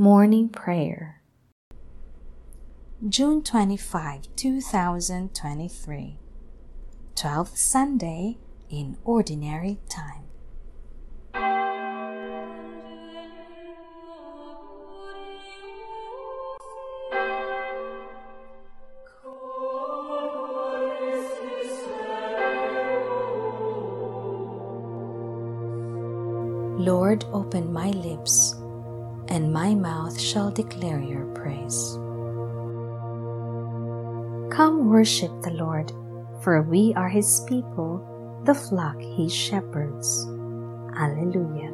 Morning Prayer. June 25, 2023 12th Sunday in Ordinary Time. Lord, open my lips and my mouth shall declare your praise. Come worship the Lord, for we are his people, the flock he shepherds. Alleluia.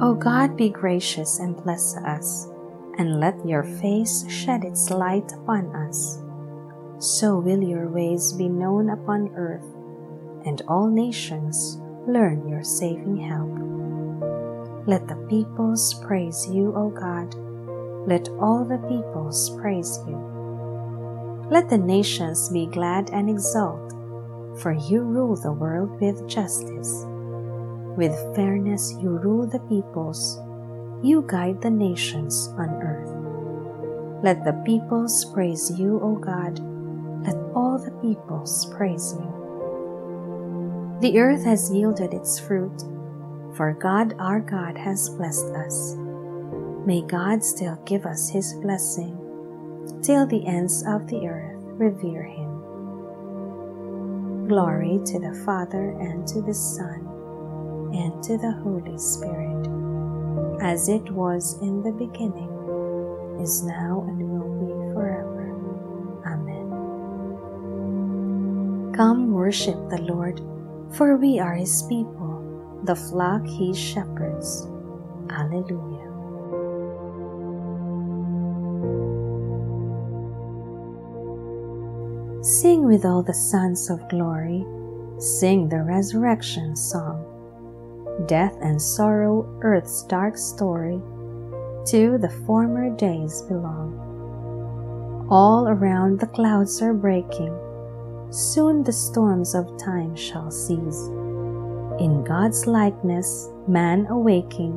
O God, be gracious and bless us, and let your face shed its light upon us. So will your ways be known upon earth, and all nations learn your saving help. Let the peoples praise you, O God. Let all the peoples praise you. Let the nations be glad and exult, for you rule the world with justice. With fairness you rule the peoples, you guide the nations on earth. Let the peoples praise you, O God. Let all the peoples praise you. The earth has yielded its fruit for God our God has blessed us. May God still give us his blessing till the ends of the earth revere him. Glory to the Father and to the Son and to the Holy Spirit, as it was in the beginning, is now, and will be forever. Amen. Come worship the Lord, for we are his people the flock he shepherds. Alleluia. Sing with all the sons of glory, sing the resurrection song. Death and sorrow, earth's dark story, to the former days belong. All around the clouds are breaking, soon the storms of time shall cease in God's likeness, man awaking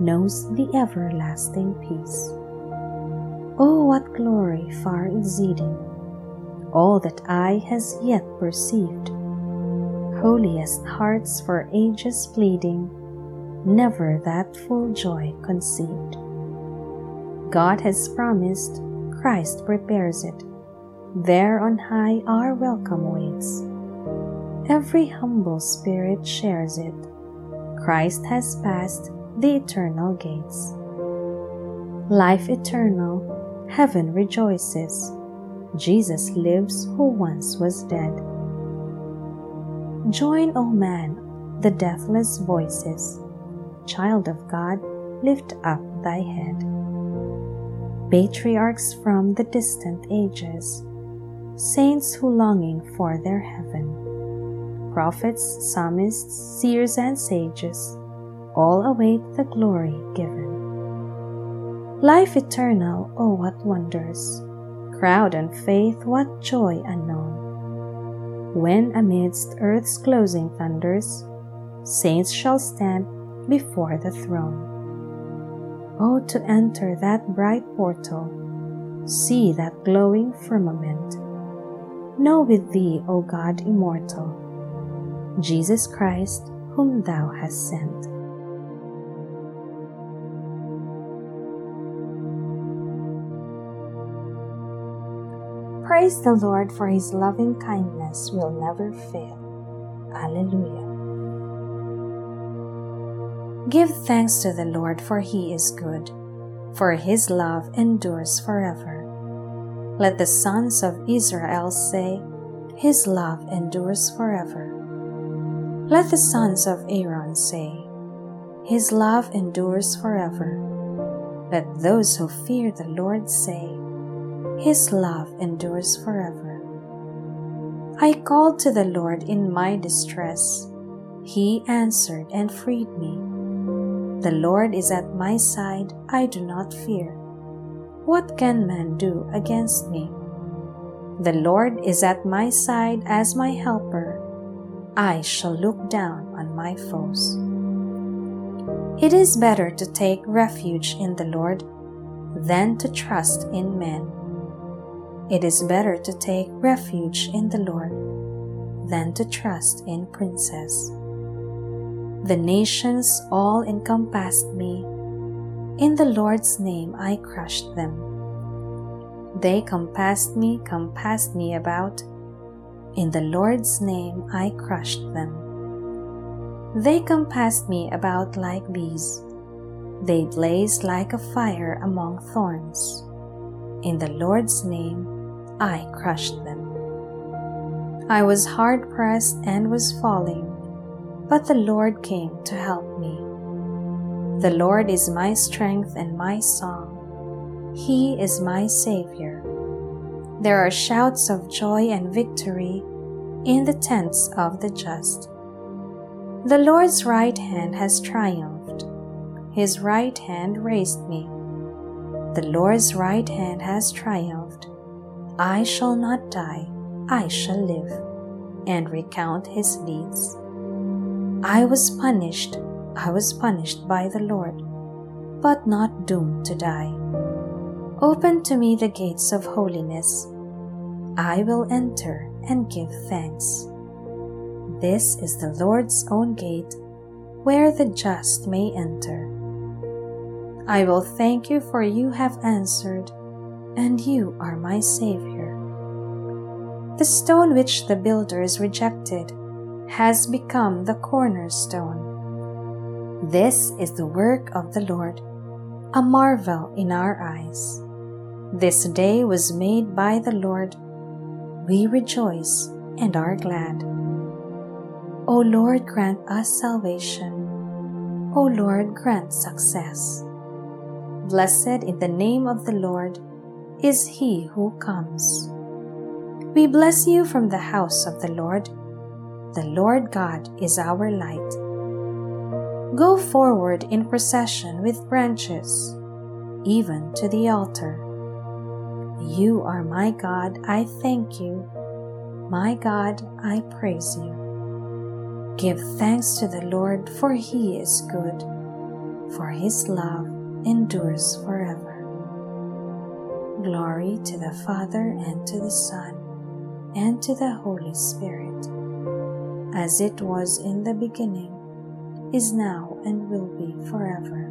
knows the everlasting peace. Oh, what glory far exceeding all that eye has yet perceived! Holiest hearts for ages pleading, never that full joy conceived. God has promised, Christ prepares it. There on high our welcome waits Every humble spirit shares it. Christ has passed the eternal gates. Life eternal, heaven rejoices. Jesus lives who once was dead. Join, O man, the deathless voices. Child of God, lift up thy head. Patriarchs from the distant ages, saints who longing for their heaven prophets, psalmists, seers, and sages all await the glory given. Life eternal, oh, what wonders! Crowd and faith, what joy unknown! When amidst earth's closing thunders, saints shall stand before the throne. Oh, to enter that bright portal, see that glowing firmament. Know with thee, O God immortal, Jesus Christ, whom thou hast sent. Praise the Lord, for his loving kindness will never fail. Alleluia. Give thanks to the Lord, for he is good, for his love endures forever. Let the sons of Israel say, His love endures forever. Let the sons of Aaron say, His love endures forever. Let those who fear the Lord say, His love endures forever. I called to the Lord in my distress. He answered and freed me. The Lord is at my side, I do not fear. What can man do against me? The Lord is at my side as my helper. I shall look down on my foes. It is better to take refuge in the Lord than to trust in men. It is better to take refuge in the Lord than to trust in princes. The nations all encompassed me. In the Lord's name I crushed them. They compassed me, compassed me about. In the Lord's name I crushed them. They compassed me about like bees. They blazed like a fire among thorns. In the Lord's name I crushed them. I was hard pressed and was falling but the Lord came to help me. The Lord is my strength and my song. He is my Savior. There are shouts of joy and victory in the tents of the just. The Lord's right hand has triumphed. His right hand raised me. The Lord's right hand has triumphed. I shall not die, I shall live, and recount his deeds. I was punished, I was punished by the Lord, but not doomed to die. Open to me the gates of holiness. I will enter and give thanks. This is the Lord's own gate, where the just may enter. I will thank you for you have answered, and you are my Savior. The stone which the builders rejected has become the cornerstone. This is the work of the Lord, a marvel in our eyes. This day was made by the Lord. We rejoice and are glad. O Lord, grant us salvation. O Lord, grant success. Blessed in the name of the Lord is he who comes. We bless you from the house of the Lord the Lord God is our light. Go forward in procession with branches, even to the altar. You are my God, I thank you. My God, I praise you. Give thanks to the Lord, for he is good, for his love endures forever. Glory to the Father, and to the Son, and to the Holy Spirit as it was in the beginning, is now, and will be forever.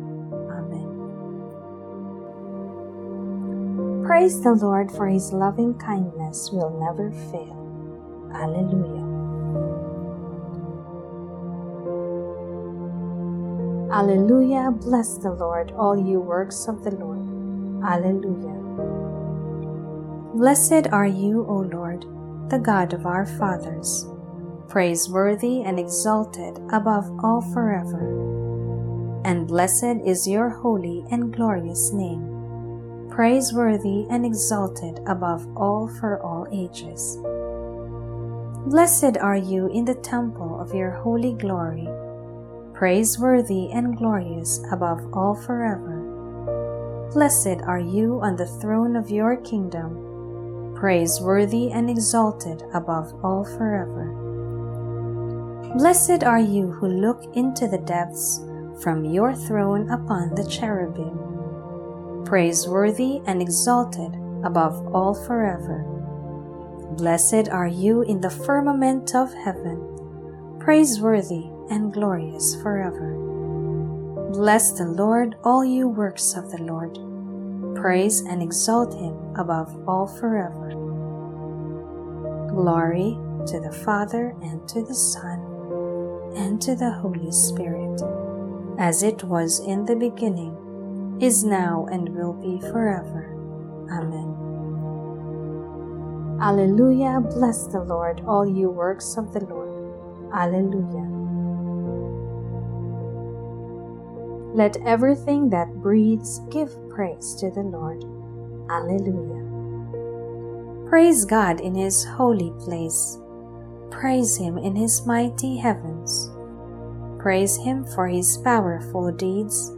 Praise the Lord for his loving kindness will never fail. Alleluia. Alleluia. Bless the Lord, all you works of the Lord. Alleluia. Blessed are you, O Lord, the God of our fathers praiseworthy and exalted above all forever. And blessed is your holy and glorious name, praiseworthy and exalted above all for all ages. Blessed are you in the temple of your holy glory, praiseworthy and glorious above all forever. Blessed are you on the throne of your kingdom, praiseworthy and exalted above all forever. Blessed are you who look into the depths from your throne upon the cherubim, praiseworthy and exalted above all forever. Blessed are you in the firmament of heaven, praiseworthy and glorious forever. Bless the Lord, all you works of the Lord. Praise and exalt him above all forever. Glory to the Father and to the Son and to the Holy Spirit, as it was in the beginning, is now, and will be forever. Amen. Alleluia. Bless the Lord, all you works of the Lord. Alleluia. Let everything that breathes give praise to the Lord. Alleluia. Praise God in His holy place Praise Him in His mighty heavens. Praise Him for His powerful deeds.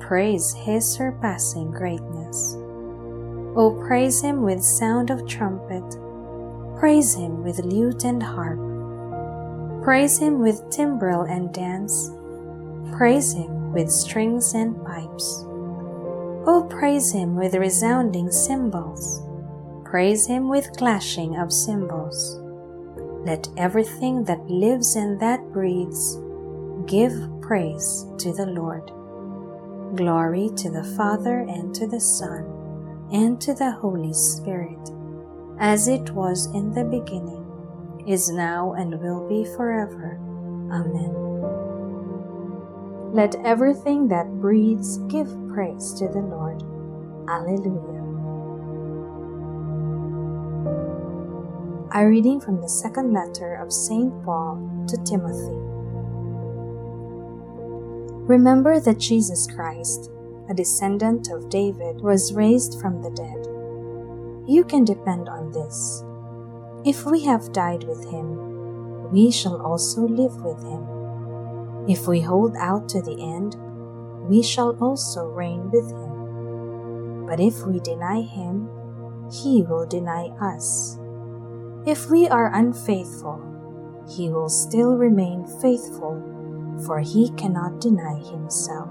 Praise His surpassing greatness. O praise Him with sound of trumpet. Praise Him with lute and harp. Praise Him with timbrel and dance. Praise Him with strings and pipes. Oh, praise him with resounding cymbals. Praise him with clashing of cymbals. Let everything that lives and that breathes give praise to the Lord. Glory to the Father and to the Son and to the Holy Spirit, as it was in the beginning, is now, and will be forever. Amen. Let everything that breathes give praise to the Lord. Alleluia. A reading from the second letter of St. Paul to Timothy. Remember that Jesus Christ, a descendant of David, was raised from the dead. You can depend on this. If we have died with him, we shall also live with him. If we hold out to the end, we shall also reign with him. But if we deny him, he will deny us. If we are unfaithful, he will still remain faithful, for he cannot deny himself.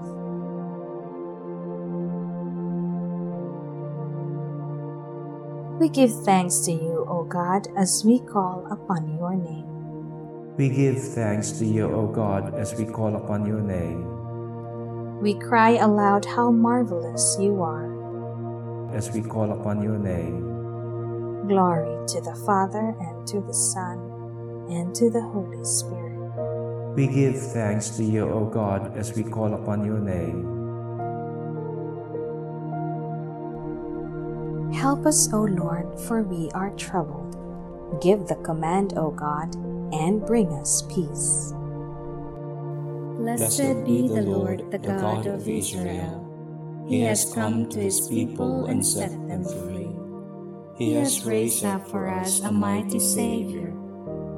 We give thanks to you, O God, as we call upon your name. We give thanks to you, O God, as we call upon your name. We cry aloud how marvelous you are. As we call upon your name. Glory to the Father, and to the Son, and to the Holy Spirit. We give thanks to you, O God, as we call upon your name. Help us, O Lord, for we are troubled. Give the command, O God, and bring us peace. Blessed be the Lord, the God of Israel. He has come to his people and set them free. He has raised up for us a mighty Savior,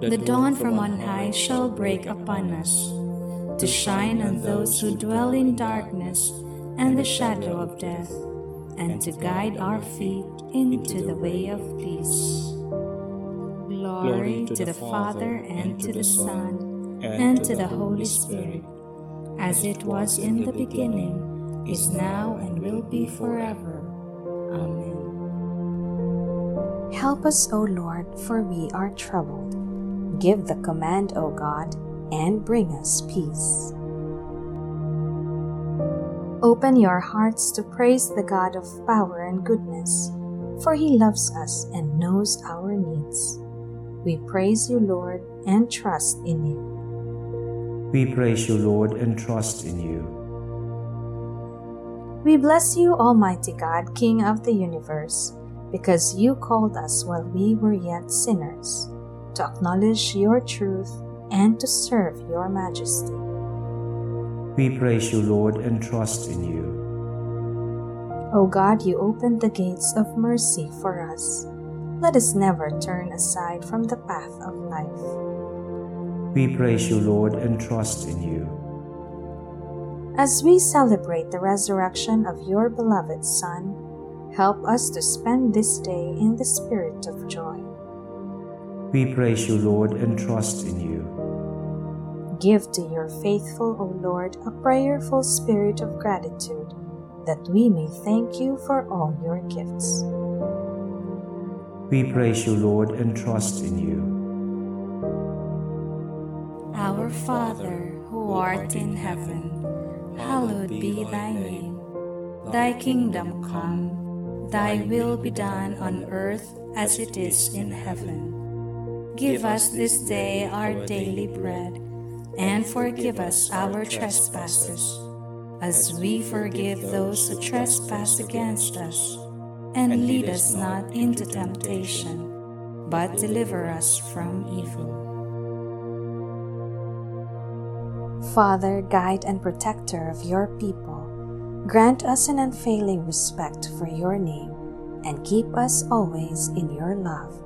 the dawn from on high shall break upon us, to shine on those who dwell in darkness and the shadow of death, and to guide our feet into the way of peace. Glory to the Father, and to the Son, and to the Holy Spirit, as it was in the beginning, is now, and will be forever. Amen. Help us, O Lord, for we are troubled. Give the command, O God, and bring us peace. Open your hearts to praise the God of power and goodness, for he loves us and knows our needs. We praise you, Lord, and trust in you. We praise you, Lord, and trust in you. We bless you, Almighty God, King of the universe, because you called us while we were yet sinners, to acknowledge your truth and to serve your majesty. We praise you, Lord, and trust in you. O God, you opened the gates of mercy for us let us never turn aside from the path of life. We praise you, Lord, and trust in you. As we celebrate the resurrection of your beloved Son, help us to spend this day in the spirit of joy. We praise you, Lord, and trust in you. Give to your faithful, O Lord, a prayerful spirit of gratitude, that we may thank you for all your gifts. We praise you, Lord, and trust in you. Our Father, who art in heaven, hallowed be thy name. Thy kingdom come, Thy will be done on earth as it is in heaven. Give us this day our daily bread, and forgive us our trespasses, as we forgive those who trespass against us. And lead us not into temptation, but deliver us from evil. Father, guide, and protector of your people, grant us an unfailing respect for your name and keep us always in your love.